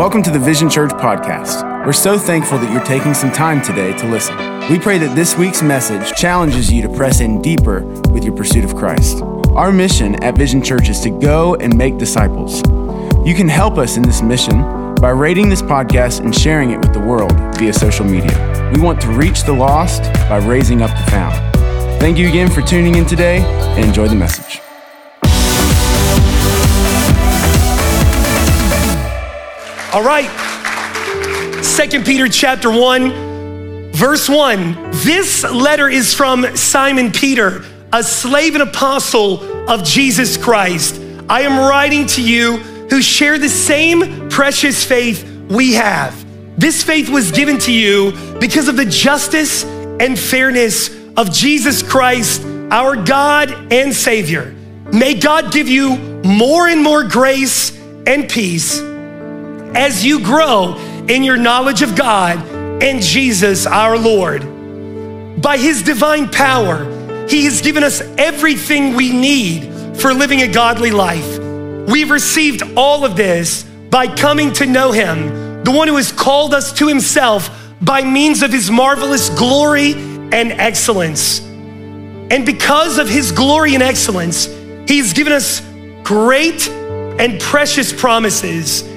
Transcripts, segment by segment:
Welcome to the Vizion Church podcast. We're so thankful that you're taking some time today to listen. We pray that this week's message challenges you to press in deeper with your pursuit of Christ. Our mission at Vizion Church is to go and make disciples. You can help us in this mission by rating this podcast and sharing it with the world via social media. We want to reach the lost by raising up the found. Thank you again for tuning in today and enjoy the message. All right. Second Peter chapter 1, verse 1. This letter is from Simon Peter, a slave and apostle of Jesus Christ. I am writing to you who share the same precious faith we have. This faith was given to you because of the justice and fairness of Jesus Christ, our God and Savior. May God give you more and more grace and peace as you grow in your knowledge of God and Jesus our Lord. By His divine power, He has given us everything we need for living a godly life. We've received all of this by coming to know Him, the one who has called us to Himself by means of His marvelous glory and excellence. And because of His glory and excellence, He's given us great and precious promises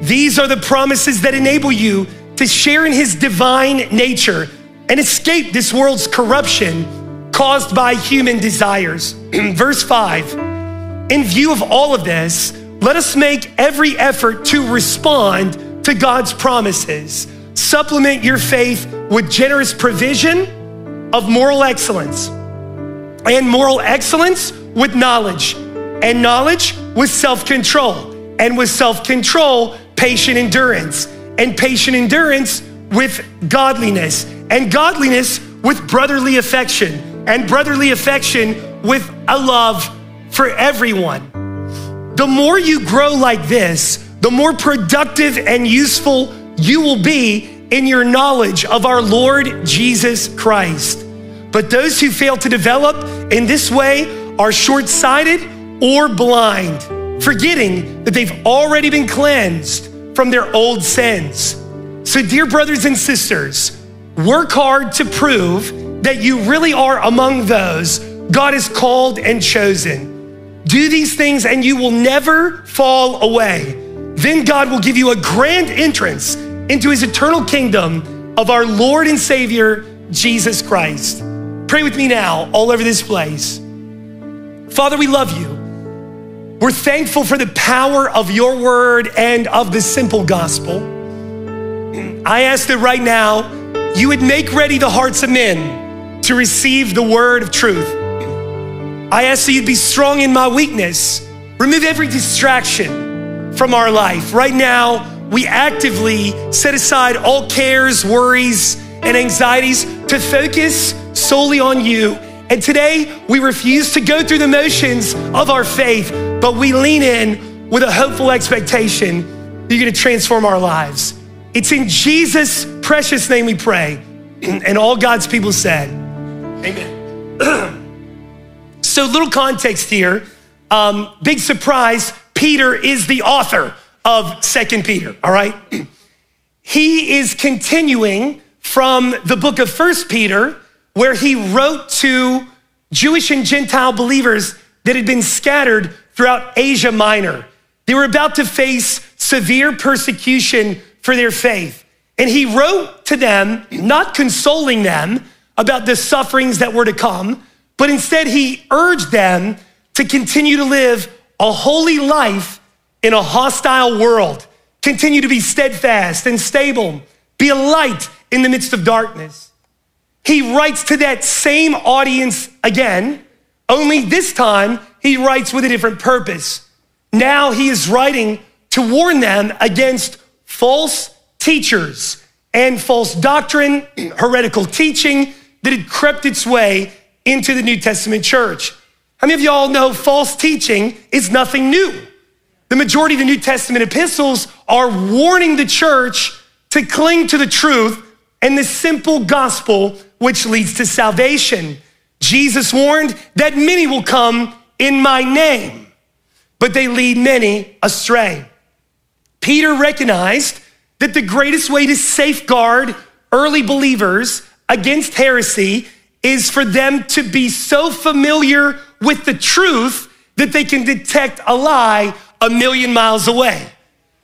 these are the promises that enable you to share in his divine nature and escape this world's corruption caused by human desires. Verse 5 In view of all of this, let us make every effort to respond to God's promises. Supplement your faith with generous provision of moral excellence, and moral excellence with knowledge, and knowledge with self control, and with self control patient endurance, and patient endurance with godliness, and godliness with brotherly affection, and brotherly affection with a love for everyone. The more you grow like this, the more productive and useful you will be in your knowledge of our Lord Jesus Christ. But those who fail to develop in this way are short sighted or blind forgetting that they've already been cleansed from their old sins. So, dear brothers and sisters, work hard to prove that you really are among those God has called and chosen. Do these things and you will never fall away. Then God will give you a grand entrance into his eternal kingdom of our Lord and Savior, Jesus Christ. Pray with me now, all over this place. Father, we love you. We're thankful for the power of your word and of the simple gospel. I ask that right now you would make ready the hearts of men to receive the word of truth. I ask that you'd be strong in my weakness, remove every distraction from our life. Right now, we actively set aside all cares, worries, and anxieties to focus solely on you and today, we refuse to go through the motions of our faith, but we lean in with a hopeful expectation that you're gonna transform our lives. It's in Jesus' precious name we pray. And all God's people said, Amen. so, little context here. Um, big surprise Peter is the author of Second Peter, all right? he is continuing from the book of First Peter where he wrote to Jewish and Gentile believers that had been scattered throughout Asia Minor. They were about to face severe persecution for their faith. And he wrote to them, not consoling them about the sufferings that were to come, but instead he urged them to continue to live a holy life in a hostile world, continue to be steadfast and stable, be a light in the midst of darkness he writes to that same audience again, only this time he writes with a different purpose. Now he is writing to warn them against false teachers and false doctrine, heretical teaching that had crept its way into the New Testament church. How many of y'all know false teaching is nothing new? The majority of the New Testament epistles are warning the church to cling to the truth and the simple gospel which leads to salvation. Jesus warned that many will come in my name, but they lead many astray. Peter recognized that the greatest way to safeguard early believers against heresy is for them to be so familiar with the truth that they can detect a lie a million miles away.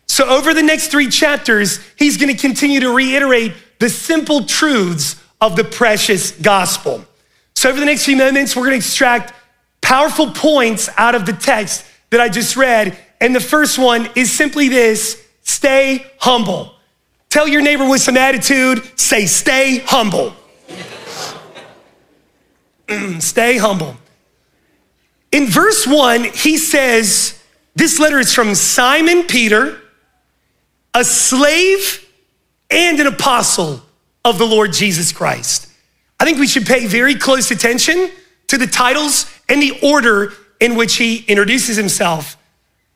So, over the next three chapters, he's going to continue to reiterate the simple truths of the precious gospel. So, over the next few moments, we're going to extract powerful points out of the text that I just read. And the first one is simply this stay humble. Tell your neighbor with some attitude, say, stay humble. stay humble. In verse one, he says, This letter is from Simon Peter, a slave and an apostle of the Lord Jesus Christ. I think we should pay very close attention to the titles and the order in which he introduces himself.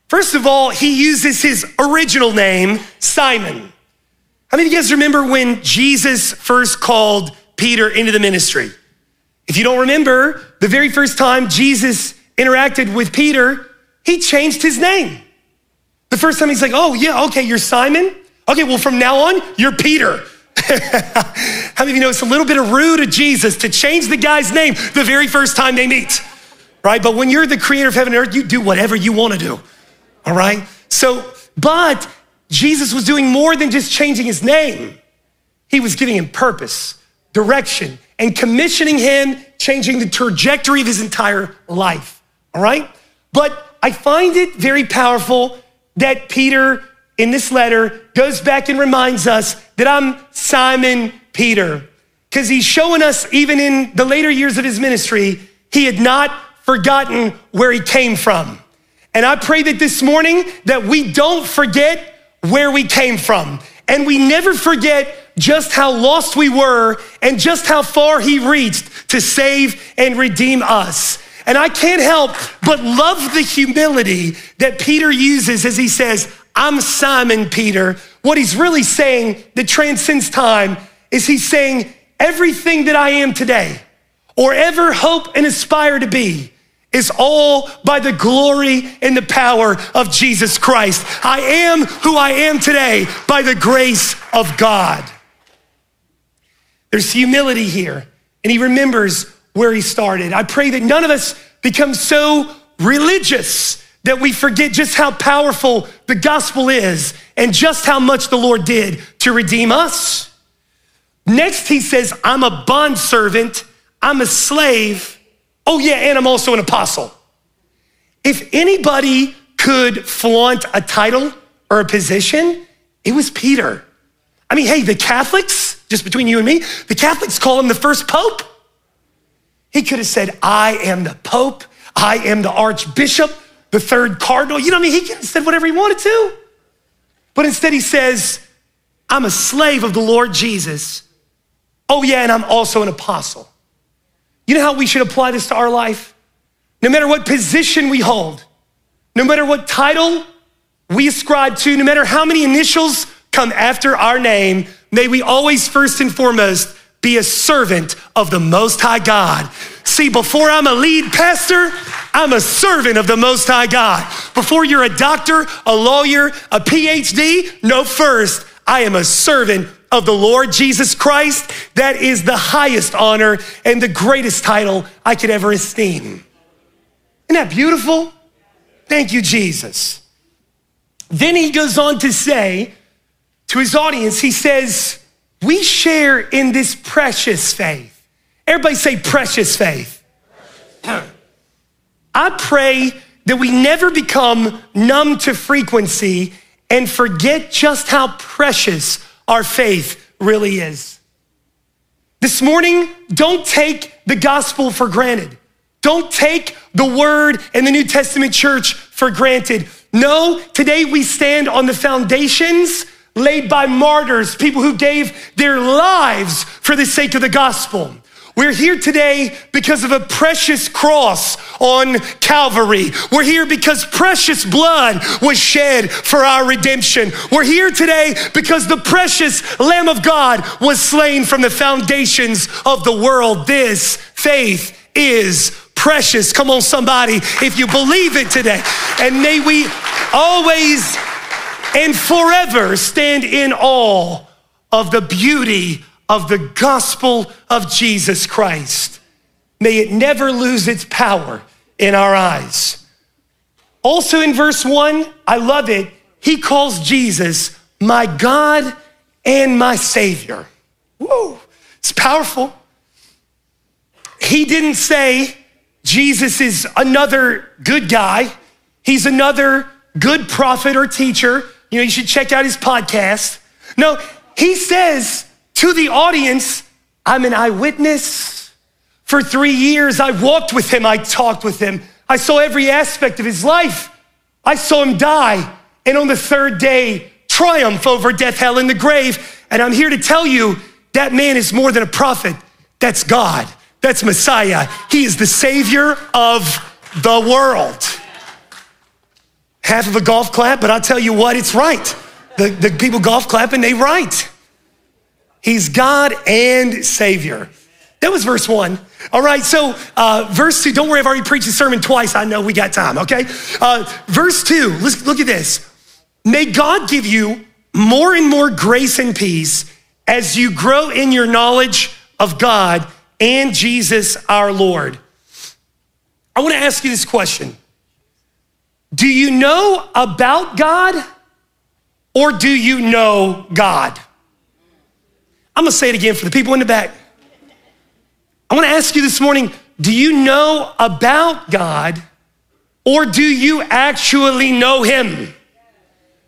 First of all, he uses his original name, Simon. How many of you guys remember when Jesus first called Peter into the ministry? If you don't remember, the very first time Jesus interacted with Peter, he changed his name. The first time he's like, oh, yeah, okay, you're Simon. Okay, well, from now on, you're Peter. How many of you know it's a little bit of rude of Jesus to change the guy's name the very first time they meet, right? But when you're the creator of heaven and earth, you do whatever you want to do, all right? So, but Jesus was doing more than just changing his name. He was giving him purpose, direction, and commissioning him, changing the trajectory of his entire life, all right? But I find it very powerful that Peter in this letter goes back and reminds us that I'm Simon Peter. Because he's showing us, even in the later years of his ministry, he had not forgotten where he came from. And I pray that this morning that we don't forget where we came from. And we never forget just how lost we were and just how far he reached to save and redeem us. And I can't help but love the humility that Peter uses as he says, I'm Simon Peter. What he's really saying that transcends time is he's saying, everything that I am today or ever hope and aspire to be is all by the glory and the power of Jesus Christ. I am who I am today by the grace of God. There's humility here, and he remembers where he started. I pray that none of us become so religious that we forget just how powerful the gospel is and just how much the Lord did to redeem us. Next, he says, I'm a bondservant, I'm a slave. Oh, yeah, and I'm also an apostle. If anybody could flaunt a title or a position, it was Peter. I mean, hey, the Catholics, just between you and me, the Catholics call him the first pope. He could have said, I am the pope, I am the archbishop, the third cardinal. You know what I mean? He could have said whatever he wanted to. But instead, he says, I'm a slave of the Lord Jesus. Oh, yeah, and I'm also an apostle. You know how we should apply this to our life? No matter what position we hold, no matter what title we ascribe to, no matter how many initials come after our name, may we always first and foremost be a servant of the Most High God. See, before I'm a lead pastor, I'm a servant of the Most High God. Before you're a doctor, a lawyer, a PhD, no, first, I am a servant of the Lord Jesus Christ. That is the highest honor and the greatest title I could ever esteem. Isn't that beautiful? Thank you, Jesus. Then he goes on to say to his audience, he says, We share in this precious faith. Everybody say precious faith. I pray that we never become numb to frequency and forget just how precious our faith really is. This morning, don't take the gospel for granted. Don't take the word and the New Testament church for granted. No, today we stand on the foundations laid by martyrs, people who gave their lives for the sake of the gospel. We're here today because of a precious cross on Calvary. We're here because precious blood was shed for our redemption. We're here today because the precious Lamb of God was slain from the foundations of the world. This faith is precious. Come on, somebody, if you believe it today. And may we always and forever stand in awe of the beauty of the gospel of Jesus Christ. May it never lose its power in our eyes. Also in verse one, I love it. He calls Jesus my God and my Savior. Whoa, it's powerful. He didn't say Jesus is another good guy. He's another good prophet or teacher. You know, you should check out his podcast. No, he says to the audience, I'm an eyewitness. For three years, I walked with him, I talked with him, I saw every aspect of his life. I saw him die, and on the third day, triumph over death, hell, and the grave. And I'm here to tell you that man is more than a prophet. That's God. That's Messiah. He is the Savior of the world. Half of a golf clap, but I'll tell you what, it's right. The, the people golf clapping, they right. He's God and Savior. That was verse one. All right, so uh, verse two, don't worry, I've already preached the sermon twice. I know we got time, okay? Uh, verse two, let's look at this. May God give you more and more grace and peace as you grow in your knowledge of God and Jesus our Lord. I want to ask you this question Do you know about God or do you know God? I'm gonna say it again for the people in the back. I wanna ask you this morning do you know about God or do you actually know Him?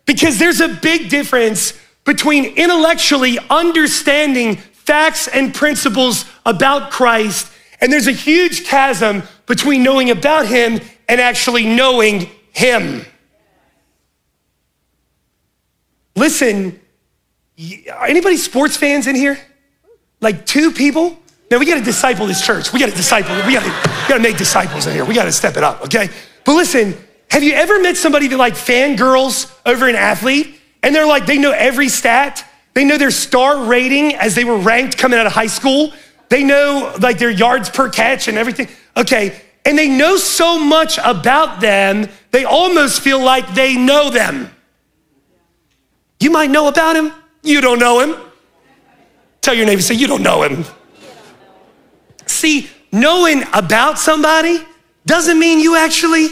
Because there's a big difference between intellectually understanding facts and principles about Christ, and there's a huge chasm between knowing about Him and actually knowing Him. Listen, anybody sports fans in here? Like two people? Now we gotta disciple this church. We gotta disciple, we gotta, we gotta make disciples in here. We gotta step it up, okay? But listen, have you ever met somebody that like fangirls over an athlete and they're like, they know every stat? They know their star rating as they were ranked coming out of high school. They know like their yards per catch and everything. Okay, and they know so much about them, they almost feel like they know them. You might know about him, you don't know him. Tell your neighbor, say, You don't know him. See, knowing about somebody doesn't mean you actually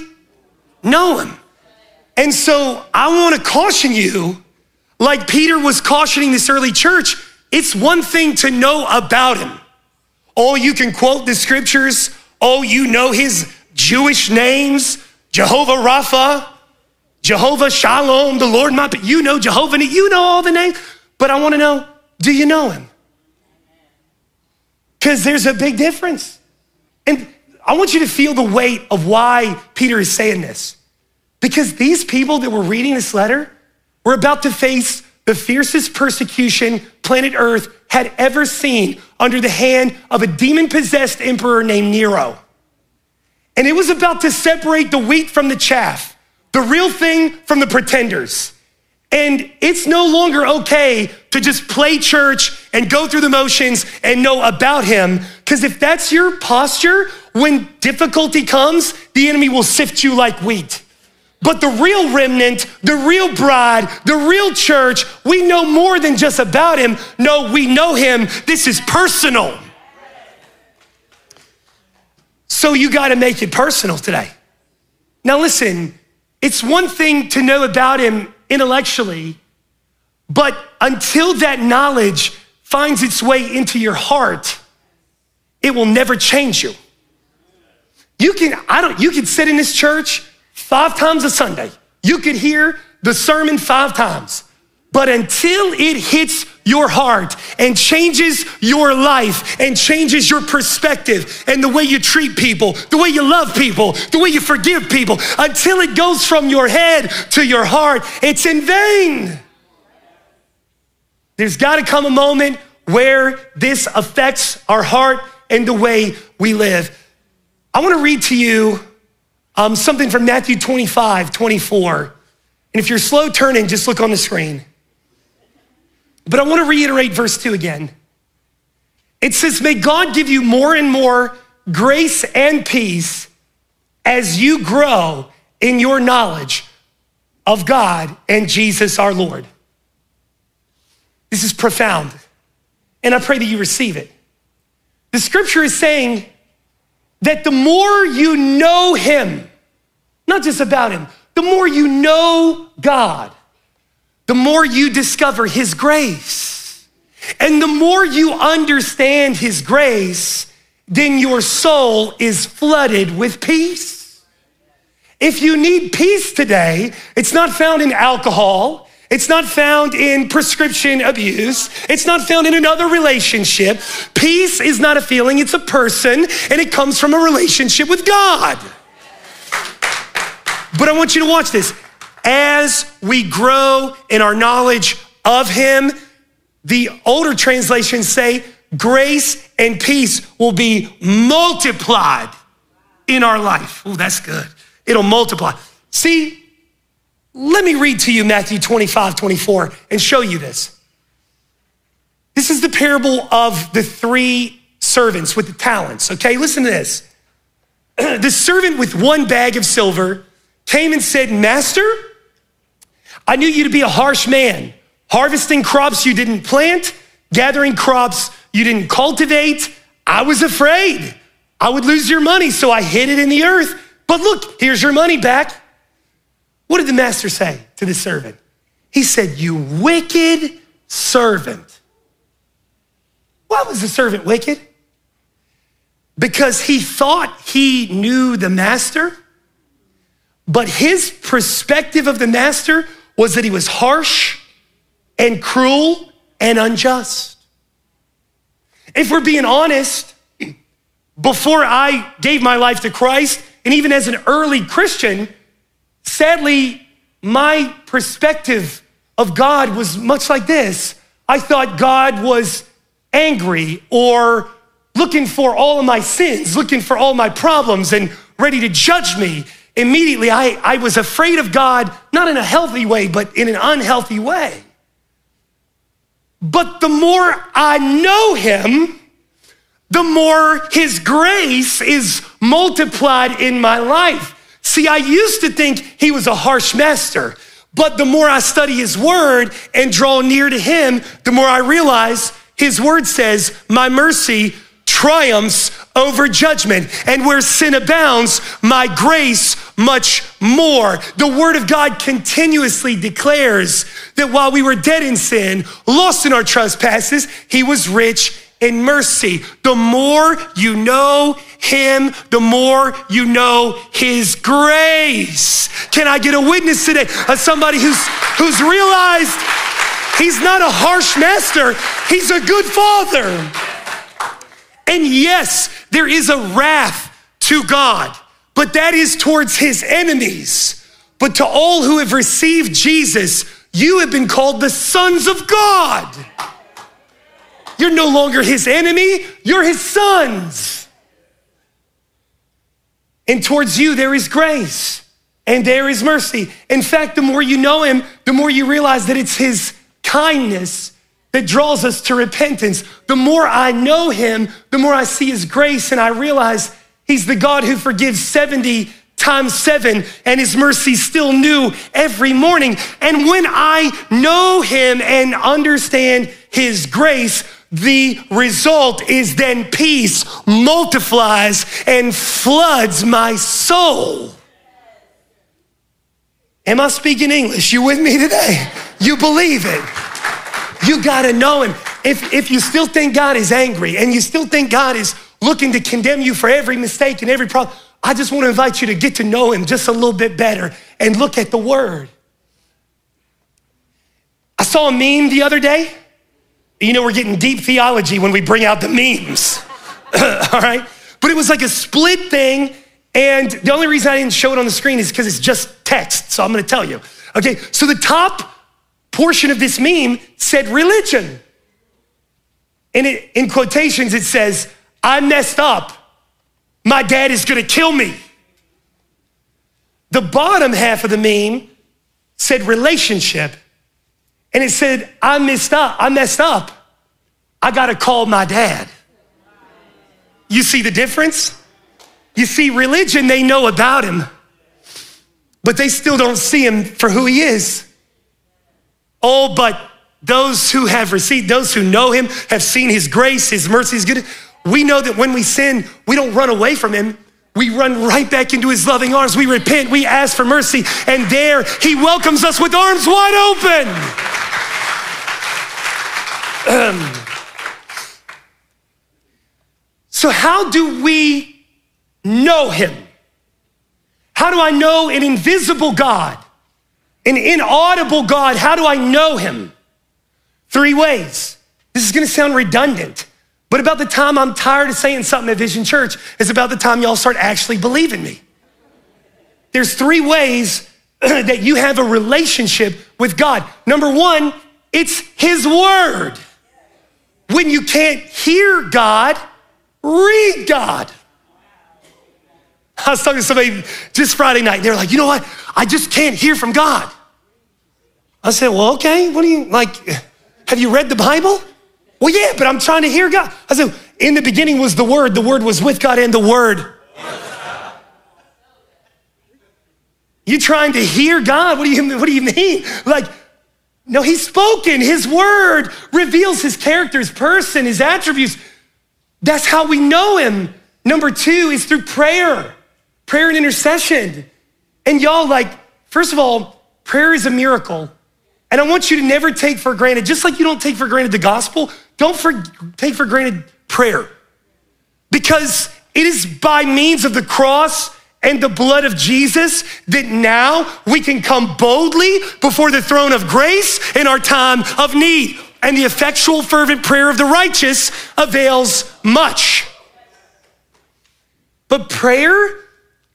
know him. And so I want to caution you, like Peter was cautioning this early church, it's one thing to know about him. Oh, you can quote the scriptures. Oh, you know his Jewish names, Jehovah Rapha, Jehovah Shalom, the Lord my, you know Jehovah, you know all the names. But I want to know, do you know him? Because there's a big difference. And I want you to feel the weight of why Peter is saying this. Because these people that were reading this letter were about to face the fiercest persecution planet Earth had ever seen under the hand of a demon possessed emperor named Nero. And it was about to separate the wheat from the chaff the real thing from the pretenders. And it's no longer okay to just play church and go through the motions and know about him. Because if that's your posture, when difficulty comes, the enemy will sift you like wheat. But the real remnant, the real bride, the real church, we know more than just about him. No, we know him. This is personal. So you got to make it personal today. Now, listen, it's one thing to know about him intellectually, but until that knowledge finds its way into your heart, it will never change you. You can, I don't, you can sit in this church five times a Sunday. You could hear the sermon five times. But until it hits your heart and changes your life and changes your perspective and the way you treat people, the way you love people, the way you forgive people, until it goes from your head to your heart, it's in vain. There's got to come a moment where this affects our heart and the way we live. I want to read to you um, something from Matthew 25, 24. And if you're slow turning, just look on the screen. But I want to reiterate verse 2 again. It says, May God give you more and more grace and peace as you grow in your knowledge of God and Jesus our Lord. This is profound. And I pray that you receive it. The scripture is saying that the more you know Him, not just about Him, the more you know God, the more you discover His grace. And the more you understand His grace, then your soul is flooded with peace. If you need peace today, it's not found in alcohol. It's not found in prescription abuse. It's not found in another relationship. Peace is not a feeling, it's a person, and it comes from a relationship with God. But I want you to watch this. As we grow in our knowledge of Him, the older translations say grace and peace will be multiplied in our life. Oh, that's good. It'll multiply. See, let me read to you Matthew 25, 24 and show you this. This is the parable of the three servants with the talents, okay? Listen to this. the servant with one bag of silver came and said, Master, I knew you to be a harsh man, harvesting crops you didn't plant, gathering crops you didn't cultivate. I was afraid I would lose your money, so I hid it in the earth. But look, here's your money back. What did the master say to the servant? He said, You wicked servant. Why was the servant wicked? Because he thought he knew the master, but his perspective of the master was that he was harsh and cruel and unjust. If we're being honest, before I gave my life to Christ, and even as an early Christian, Sadly, my perspective of God was much like this. I thought God was angry or looking for all of my sins, looking for all my problems, and ready to judge me. Immediately, I, I was afraid of God, not in a healthy way, but in an unhealthy way. But the more I know Him, the more His grace is multiplied in my life. See, I used to think he was a harsh master, but the more I study his word and draw near to him, the more I realize his word says, My mercy triumphs over judgment. And where sin abounds, my grace much more. The word of God continuously declares that while we were dead in sin, lost in our trespasses, he was rich in mercy. The more you know him, the more you know his grace. Can I get a witness today of somebody who's who's realized he's not a harsh master, he's a good father. And yes, there is a wrath to God, but that is towards his enemies. But to all who have received Jesus, you have been called the sons of God. You're no longer his enemy, you're his sons. And towards you, there is grace and there is mercy. In fact, the more you know him, the more you realize that it's his kindness that draws us to repentance. The more I know him, the more I see his grace and I realize he's the God who forgives 70 times seven, and his mercy still new every morning. And when I know him and understand his grace, the result is then peace multiplies and floods my soul. Am I speaking English? You with me today? You believe it. You got to know him. If, if you still think God is angry and you still think God is looking to condemn you for every mistake and every problem, I just want to invite you to get to know him just a little bit better and look at the word. I saw a meme the other day. You know, we're getting deep theology when we bring out the memes, all right? But it was like a split thing. And the only reason I didn't show it on the screen is because it's just text. So I'm going to tell you. Okay, so the top portion of this meme said religion. And it, in quotations, it says, I messed up. My dad is to kill me. The bottom half of the meme said relationship. And it said, I messed up. I messed up. I got to call my dad. You see the difference? You see, religion, they know about him. but they still don't see him for who he is. Oh, but those who have received, those who know him, have seen his grace, his mercy, his goodness. We know that when we sin, we don't run away from him. We run right back into his loving arms. We repent, we ask for mercy, and there he welcomes us with arms wide open. Um, so, how do we know him? How do I know an invisible God, an inaudible God? How do I know him? Three ways. This is gonna sound redundant, but about the time I'm tired of saying something at Vizion Church is about the time y'all start actually believing me. There's three ways that you have a relationship with God. Number one, it's His Word. When you can't hear God, read God. I was talking to somebody just Friday night. They're like, you know what? I just can't hear from God. I said, well, okay. What do you like? Have you read the Bible? Well, yeah, but I'm trying to hear God. I said, in the beginning was the Word, the Word was with God, and the Word. You trying to hear God? What do you what do you mean? Like, no, He's spoken. His Word reveals His character, His person, His attributes. That's how we know Him. Number two is through prayer, prayer and intercession. And y'all, like, first of all, prayer is a miracle. And I want you to never take for granted, just like you don't take for granted the gospel, don't for, take for granted prayer. Because it is by means of the cross and the blood of Jesus that now we can come boldly before the throne of grace in our time of need. And the effectual, fervent prayer of the righteous avails much. But prayer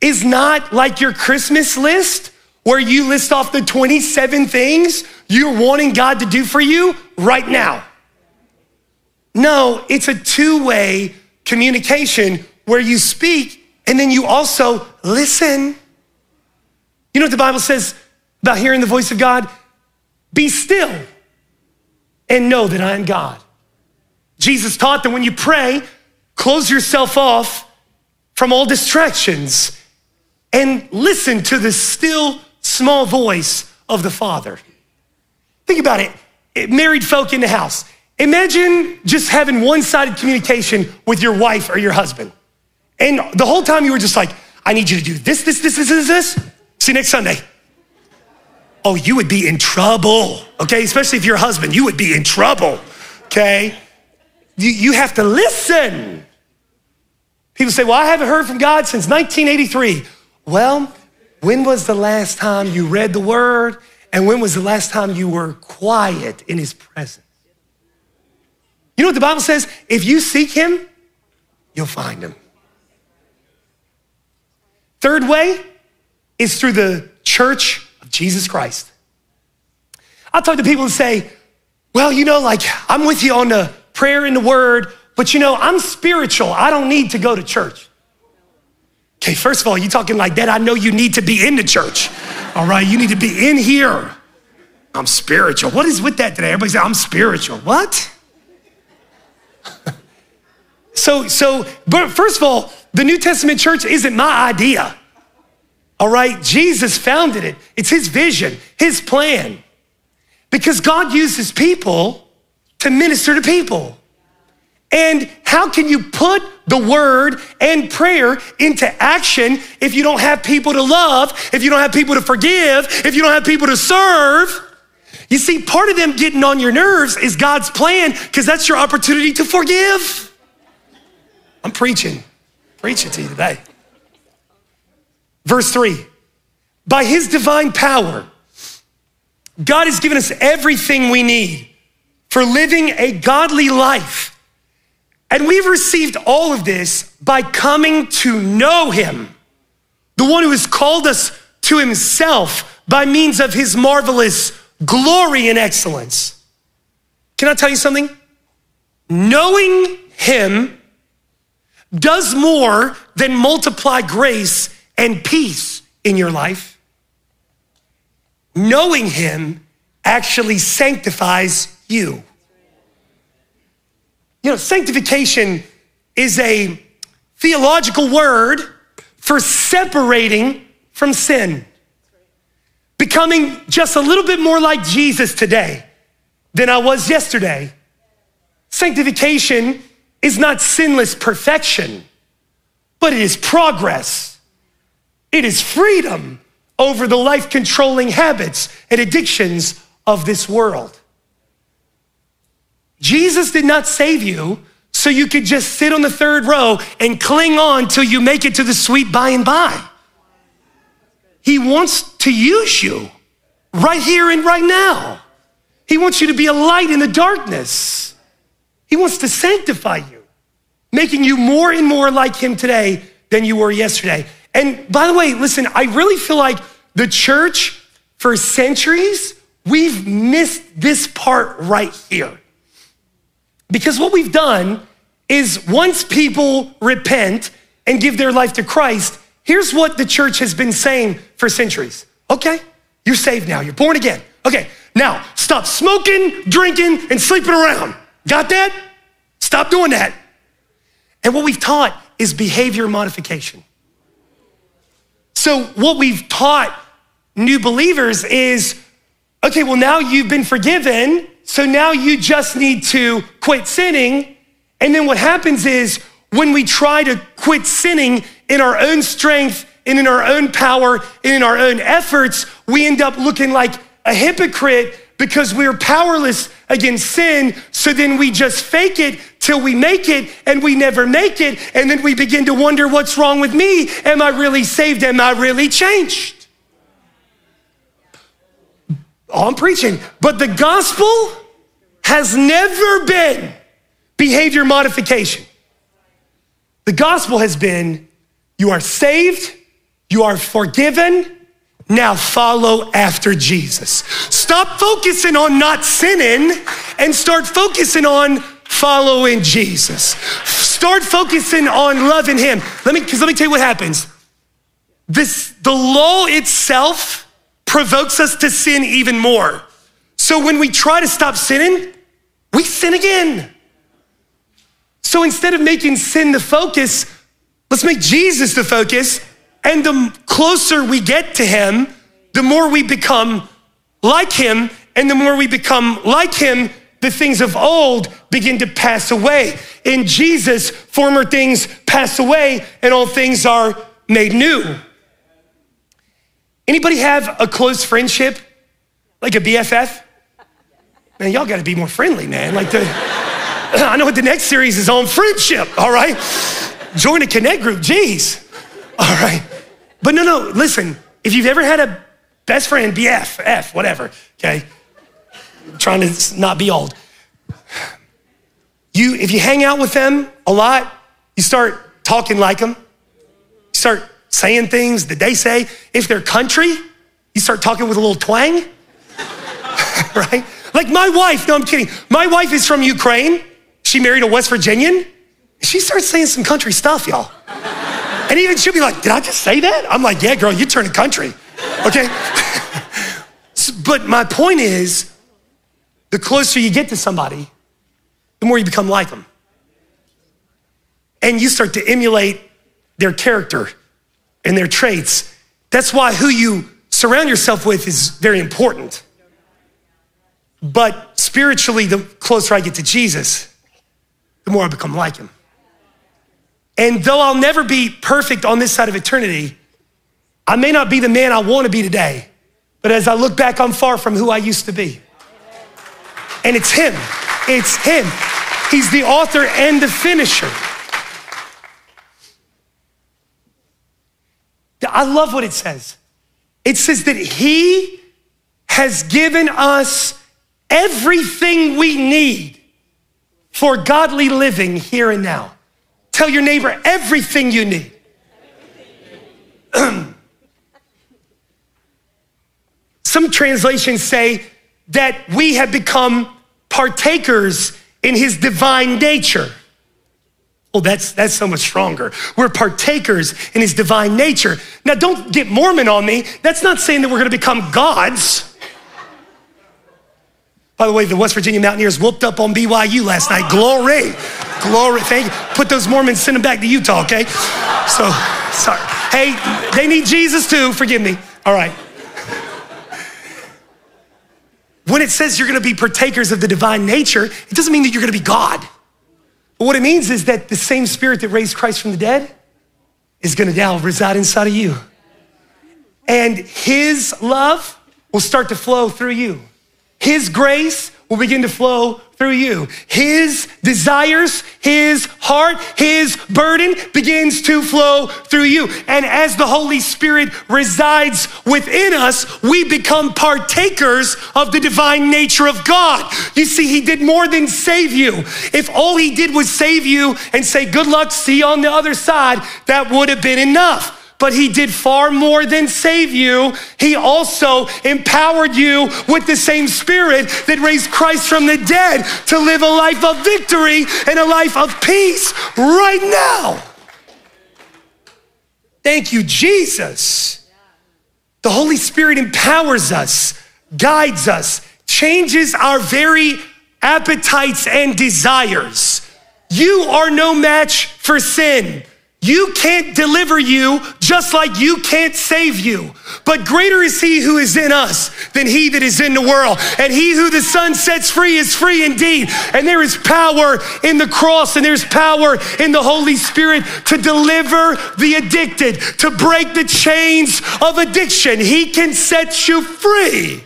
is not like your Christmas list where you list off the 27 things you're wanting God to do for you right now. No, it's a two way communication where you speak and then you also listen. You know what the Bible says about hearing the voice of God? Be still and know that I am God. Jesus taught that when you pray, close yourself off from all distractions and listen to the still small voice of the Father. Think about it. Married folk in the house. Imagine just having one sided communication with your wife or your husband. And the whole time you were just like, I need you to do this, this, this, this, this, this. See you next Sunday. Oh, you would be in trouble, okay? Especially if you're a husband, you would be in trouble, okay? You, you have to listen. People say, Well, I haven't heard from God since 1983. Well, when was the last time you read the word? And when was the last time you were quiet in his presence? You know what the Bible says? If you seek him, you'll find him. Third way is through the church of Jesus Christ. I talk to people and say, well, you know, like I'm with you on the prayer and the word, but you know, I'm spiritual. I don't need to go to church. Okay, first of all, you talking like that, I know you need to be in the church. All right, you need to be in here. I'm spiritual. What is with that today? Everybody say, I'm spiritual. What? so, so, but first of all, the New Testament church isn't my idea. All right, Jesus founded it. It's his vision, his plan. Because God uses people to minister to people. And how can you put the word and prayer into action if you don't have people to love, if you don't have people to forgive, if you don't have people to serve? You see, part of them getting on your nerves is God's plan because that's your opportunity to forgive. I'm preaching, preaching to you today. Verse three by his divine power, God has given us everything we need for living a godly life and we've received all of this by coming to know him, the one who has called us to himself by means of his marvelous glory and excellence. Can I tell you something? Knowing him does more than multiply grace and peace in your life. Knowing him actually sanctifies you. You know, sanctification is a theological word for separating from sin. becoming just a little bit more like Jesus today than I was yesterday. Sanctification is not sinless perfection, but it is progress. It is freedom over the life controlling habits and addictions of this world. Jesus did not save you so you could just sit on the third row and cling on till you make it to the sweet by and by. He wants to use you right here and right now. He wants you to be a light in the darkness. He wants to sanctify you, making you more and more like Him today than you were yesterday. And by the way, listen, I really feel like the church for centuries, we've missed this part right here. Because what we've done is once people repent and give their life to Christ, here's what the church has been saying for centuries. Okay, you're saved now, you're born again. Okay, now stop smoking, drinking, and sleeping around. Got that? Stop doing that. And what we've taught is behavior modification. So, what we've taught new believers is okay, well, now you've been forgiven, so now you just need to quit sinning. And then what happens is when we try to quit sinning in our own strength and in our own power and in our own efforts, we end up looking like a hypocrite because we're powerless against sin. So then we just fake it till we make it and we never make it. And then we begin to wonder what's wrong with me? Am I really saved? Am I really changed? Oh, I'm preaching. But the gospel has never been behavior modification. The gospel has been you are saved, you are forgiven, now follow after Jesus. Stop focusing on not sinning and start focusing on following Jesus. Start focusing on loving him. Let me cuz let me tell you what happens. This the law itself provokes us to sin even more. So when we try to stop sinning, we sin again. So instead of making sin the focus, let's make Jesus the focus. And the closer we get to him, the more we become like him. And the more we become like him, the things of old begin to pass away. In Jesus, former things pass away and all things are made new. Anybody have a close friendship? Like a BFF? Man, y'all gotta be more friendly, man. Like the, I know what the next series is on friendship, all right? Join a connect group, jeez. All right. But no, no, listen, if you've ever had a best friend, BF, F, whatever, okay? I'm trying to not be old. You, if you hang out with them a lot, you start talking like them. You start saying things that they say. If they're country, you start talking with a little twang, right? Like my wife, no, I'm kidding. My wife is from Ukraine. She married a West Virginian. She starts saying some country stuff, y'all. And even she'll be like, Did I just say that? I'm like, Yeah, girl, you turn to country, okay? but my point is the closer you get to somebody, the more you become like them. And you start to emulate their character and their traits. That's why who you surround yourself with is very important. But spiritually, the closer I get to Jesus, the more I become like him. And though I'll never be perfect on this side of eternity, I may not be the man I want to be today, but as I look back, I'm far from who I used to be. And it's him. It's him. He's the author and the finisher. I love what it says. It says that He has given us everything we need for godly living here and now. Tell your neighbor everything you need. Some translations say that we have become partakers in his divine nature. Well, that's, that's so much stronger. We're partakers in his divine nature. Now, don't get Mormon on me. That's not saying that we're going to become gods. By the way, the West Virginia Mountaineers whooped up on BYU last night. Glory. Glory. Thank you. Put those Mormons, send them back to Utah, okay? So, sorry. Hey, they need Jesus too. Forgive me. All right. when it says you're gonna be partakers of the divine nature, it doesn't mean that you're gonna be God. But what it means is that the same spirit that raised Christ from the dead is gonna now reside inside of you. And his love will start to flow through you. His grace will begin to flow through you. His desires, his heart, his burden begins to flow through you. And as the Holy Spirit resides within us, we become partakers of the divine nature of God. You see, he did more than save you. If all he did was save you and say, Good luck, see you on the other side, that would have been enough but he did far more than save you. He also empowered you with the same spirit that raised Christ from the dead to live a life of victory and a life of peace right now. Thank you, Jesus. The Holy Spirit empowers us, guides us, changes our very appetites and desires. You are no match for sin. You can't deliver you just like you can't save you. But greater is he who is in us than he that is in the world. And he who the Son sets free is free indeed. And there is power in the cross and there's power in the Holy Spirit to deliver the addicted, to break the chains of addiction. He can set you free.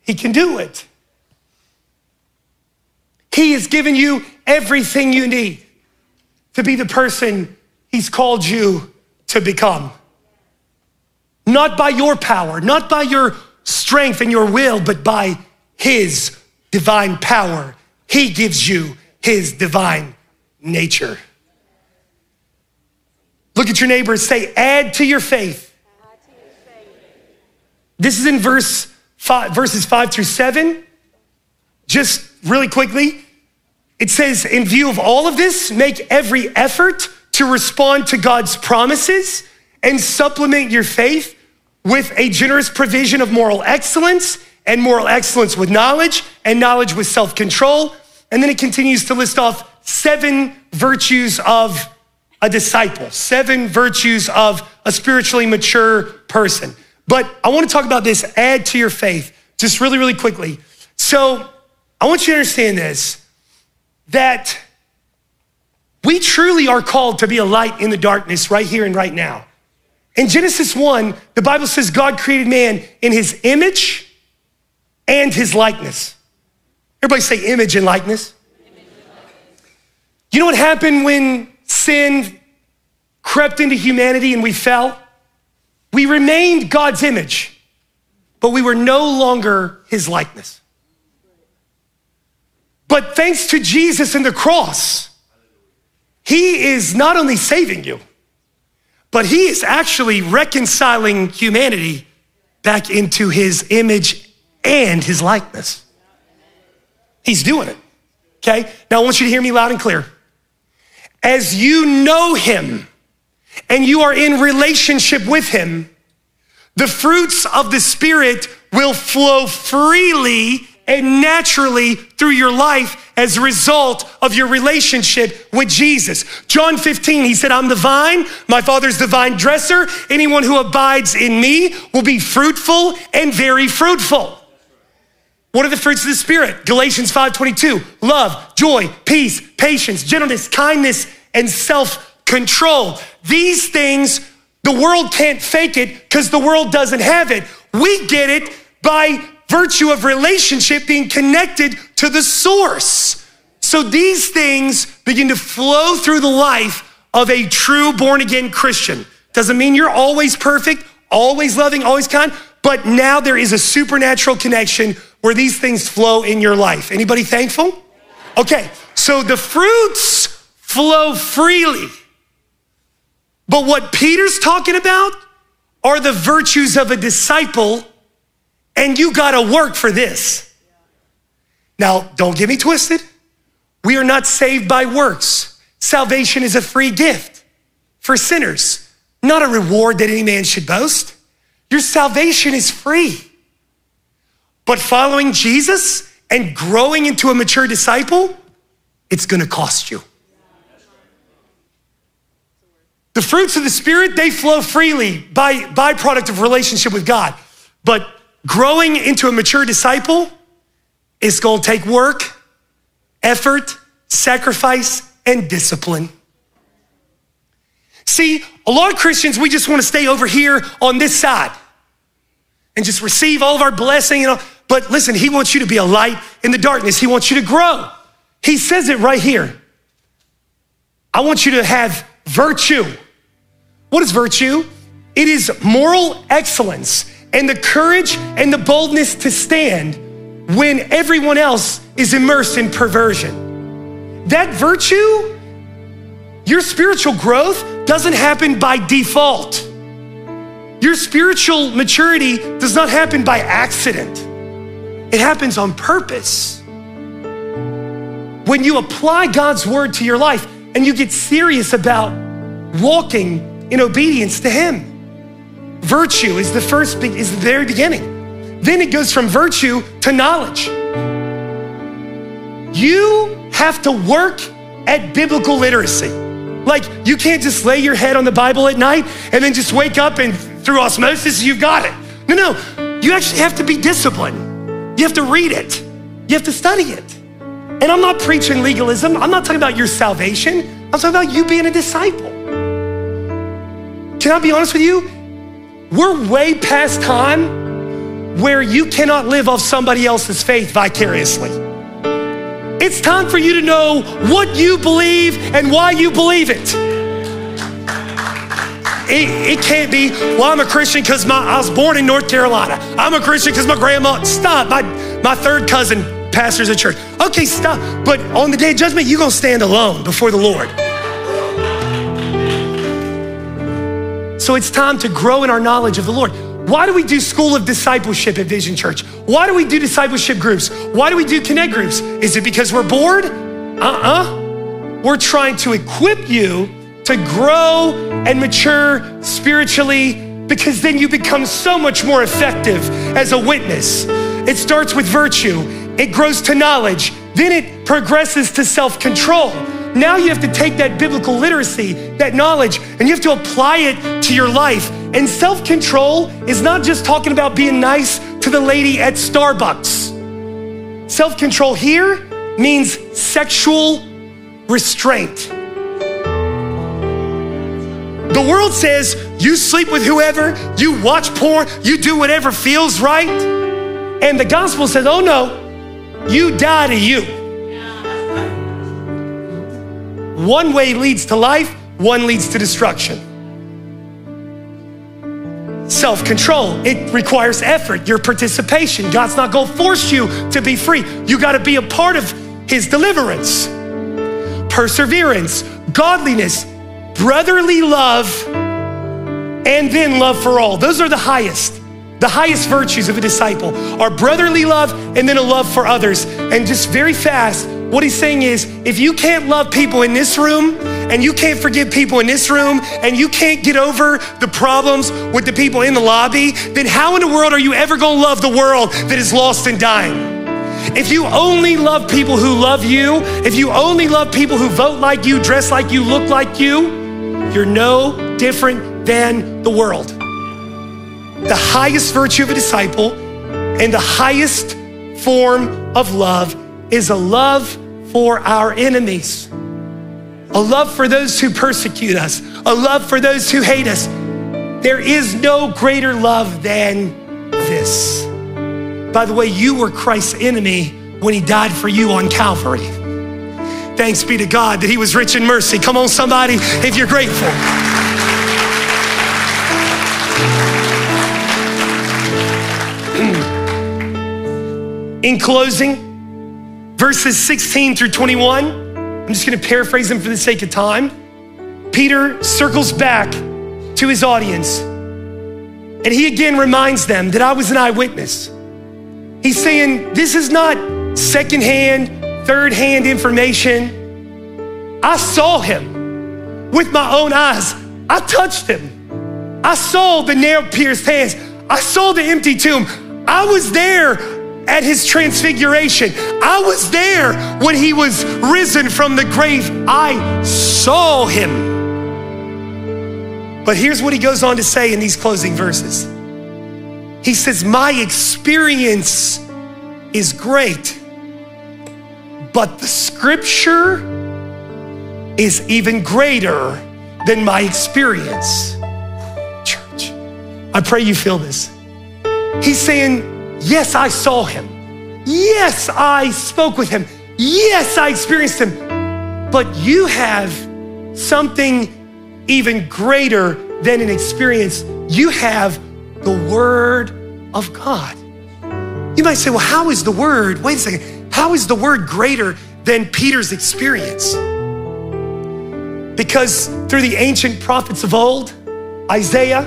He can do it. He has given you everything you need to be the person He's called you to become. Not by your power, not by your strength and your will, but by His divine power. He gives you His divine nature. Look at your neighbor and say, add to your faith. This is in verse five, verses five through seven. Just really quickly, it says, in view of all of this, make every effort to respond to God's promises and supplement your faith with a generous provision of moral excellence and moral excellence with knowledge and knowledge with self control. And then it continues to list off seven virtues of a disciple, seven virtues of a spiritually mature person. But I want to talk about this add to your faith just really, really quickly. So I want you to understand this that we truly are called to be a light in the darkness right here and right now. In Genesis 1, the Bible says God created man in his image and his likeness. Everybody say image and likeness. You know what happened when sin crept into humanity and we fell? We remained God's image, but we were no longer his likeness. But thanks to Jesus and the cross, he is not only saving you, but he is actually reconciling humanity back into his image and his likeness. He's doing it. Okay? Now I want you to hear me loud and clear. As you know him and you are in relationship with him, the fruits of the Spirit will flow freely and naturally through your life as a result of your relationship with Jesus. John 15, he said, I'm the vine, my father's the vine dresser. Anyone who abides in me will be fruitful and very fruitful. What are the fruits of the Spirit? Galatians 5:22, love, joy, peace, patience, gentleness, kindness, and self-control. These things, the world can't fake it because the world doesn't have it. We get it by virtue of relationship being connected to the source. So these things begin to flow through the life of a true born again Christian. Doesn't mean you're always perfect, always loving, always kind, but now there is a supernatural connection where these things flow in your life. Anybody thankful? Okay, so the fruits flow freely. But what Peter's talking about are the virtues of a disciple and you got to work for this. Now, don't get me twisted. We are not saved by works. Salvation is a free gift for sinners, not a reward that any man should boast. Your salvation is free. But following Jesus and growing into a mature disciple, it's going to cost you. The fruits of the Spirit, they flow freely by byproduct of relationship with God. But growing into a mature disciple is going to take work, effort, sacrifice, and discipline. See, a lot of Christians, we just want to stay over here on this side and just receive all of our blessing. You know? But listen, He wants you to be a light in the darkness. He wants you to grow. He says it right here. I want you to have virtue. What is virtue? It is moral excellence and the courage and the boldness to stand when everyone else is immersed in perversion. That virtue, your spiritual growth doesn't happen by default. Your spiritual maturity does not happen by accident. It happens on purpose. When you apply God's word to your life and you get serious about walking in obedience to Him. Virtue is the first, is the very beginning. Then it goes from virtue to knowledge. You have to work at biblical literacy. Like, you can't just lay your head on the Bible at night and then just wake up and through osmosis, you've got it. No, no. You actually have to be disciplined. You have to read it, you have to study it. And I'm not preaching legalism, I'm not talking about your salvation, I'm talking about you being a disciple. Can I be honest with you? We're way past time where you cannot live off somebody else's faith vicariously. It's time for you to know what you believe and why you believe it. It, it can't be, well, I'm a Christian because I was born in North Carolina. I'm a Christian because my grandma, stop. My, my third cousin pastors a church. Okay, stop. But on the day of judgment, you're going to stand alone before the Lord. So it's time to grow in our knowledge of the Lord. Why do we do school of discipleship at Vizion Church? Why do we do discipleship groups? Why do we do connect groups? Is it because we're bored? Uh uh-uh. uh. We're trying to equip you to grow and mature spiritually because then you become so much more effective as a witness. It starts with virtue, it grows to knowledge, then it progresses to self control. Now you have to take that biblical literacy, that knowledge, and you have to apply it to your life. And self control is not just talking about being nice to the lady at Starbucks. Self control here means sexual restraint. The world says you sleep with whoever, you watch porn, you do whatever feels right. And the gospel says, oh no, you die to you. One way leads to life, one leads to destruction. Self control, it requires effort, your participation. God's not gonna force you to be free. You gotta be a part of His deliverance. Perseverance, godliness, brotherly love, and then love for all. Those are the highest. The highest virtues of a disciple are brotherly love and then a love for others. And just very fast, what he's saying is if you can't love people in this room and you can't forgive people in this room and you can't get over the problems with the people in the lobby, then how in the world are you ever gonna love the world that is lost and dying? If you only love people who love you, if you only love people who vote like you, dress like you, look like you, you're no different than the world the highest virtue of a disciple and the highest form of love is a love for our enemies, a love for those who persecute us, a love for those who hate us. There is no greater love than this. By the way, you were Christ's enemy when he died for you on Calvary. Thanks be to God that he was rich in mercy. Come on, somebody, if you're grateful. In closing, verses 16 through 21, I'm just gonna paraphrase them for the sake of time. Peter circles back to his audience and he again reminds them that I was an eyewitness. He's saying, This is not secondhand, third hand information. I saw him with my own eyes. I touched him. I saw the nail pierced hands. I saw the empty tomb. I was there at his transfiguration. I was there when he was risen from the grave. I saw him. But here's what he goes on to say in these closing verses He says, My experience is great, but the scripture is even greater than my experience. Church, I pray you feel this. He's saying, Yes, I saw him. Yes, I spoke with him. Yes, I experienced him. But you have something even greater than an experience. You have the Word of God. You might say, well, how is the Word, wait a second, how is the Word greater than Peter's experience? Because through the ancient prophets of old, Isaiah,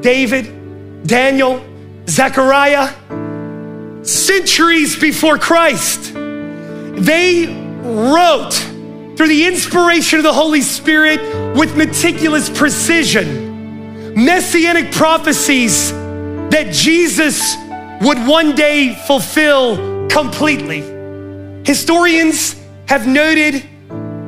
David, Daniel, Zechariah, centuries before Christ, they wrote through the inspiration of the Holy Spirit with meticulous precision messianic prophecies that Jesus would one day fulfill completely. Historians have noted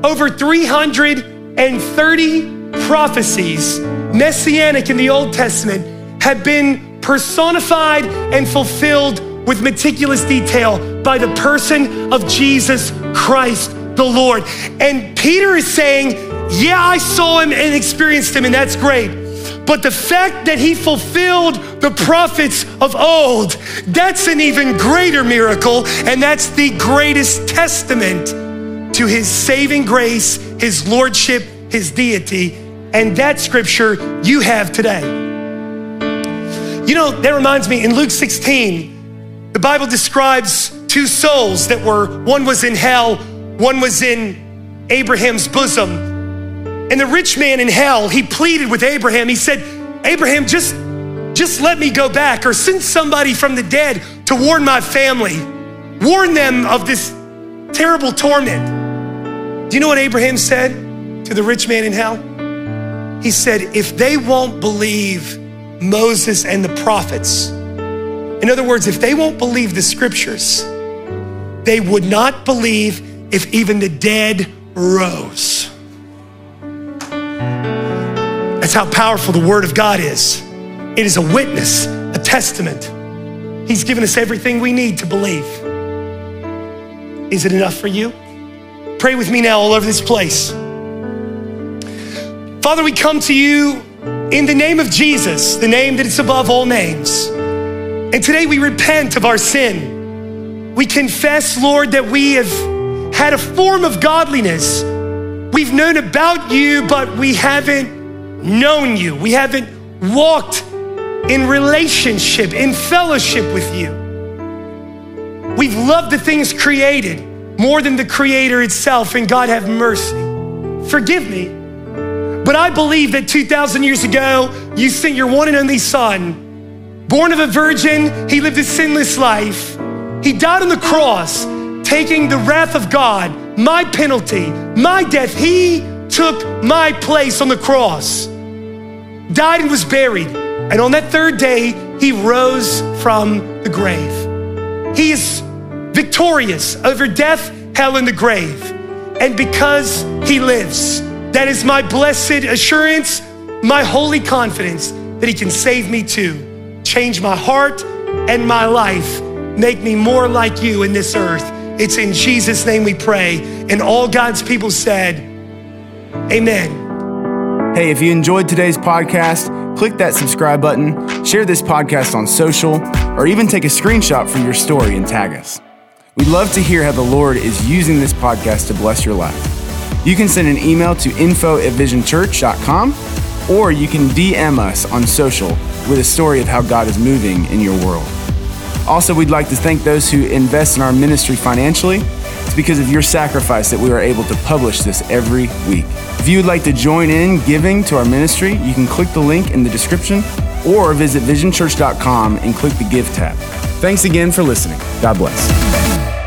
over 330 prophecies, messianic in the Old Testament, have been personified and fulfilled with meticulous detail by the person of Jesus Christ the Lord. And Peter is saying, Yeah, I saw him and experienced him, and that's great. But the fact that he fulfilled the prophets of old, that's an even greater miracle, and that's the greatest testament to his saving grace, his lordship, his deity. And that scripture you have today. You know, that reminds me in Luke 16, the Bible describes two souls that were, one was in hell, one was in Abraham's bosom. And the rich man in hell, he pleaded with Abraham. He said, Abraham, just, just let me go back or send somebody from the dead to warn my family, warn them of this terrible torment. Do you know what Abraham said to the rich man in hell? He said, if they won't believe Moses and the prophets, in other words, if they won't believe the scriptures, they would not believe if even the dead rose. That's how powerful the Word of God is. It is a witness, a testament. He's given us everything we need to believe. Is it enough for you? Pray with me now all over this place. Father, we come to you in the name of Jesus, the name that is above all names. And today we repent of our sin. We confess, Lord, that we have had a form of godliness. We've known about you, but we haven't known you. We haven't walked in relationship, in fellowship with you. We've loved the things created more than the Creator itself, and God have mercy. Forgive me. But I believe that 2,000 years ago, you sent your one and only Son, born of a virgin, he lived a sinless life. He died on the cross taking the wrath of God, my penalty, my death. He took my place on the cross, died and was buried. And on that third day, he rose from the grave. He is victorious over death, hell, and the grave. And because he lives, that is my blessed assurance, my holy confidence that he can save me too, change my heart and my life, make me more like you in this earth. It's in Jesus' name we pray. And all God's people said, Amen. Hey, if you enjoyed today's podcast, click that subscribe button, share this podcast on social, or even take a screenshot from your story and tag us. We'd love to hear how the Lord is using this podcast to bless your life. You can send an email to info at vizionchurch.com or you can DM us on social with a story of how God is moving in your world. Also, we'd like to thank those who invest in our ministry financially. It's because of your sacrifice that we are able to publish this every week. If you would like to join in giving to our ministry, you can click the link in the description or visit vizionchurch.com and click the Give tab. Thanks again for listening. God bless.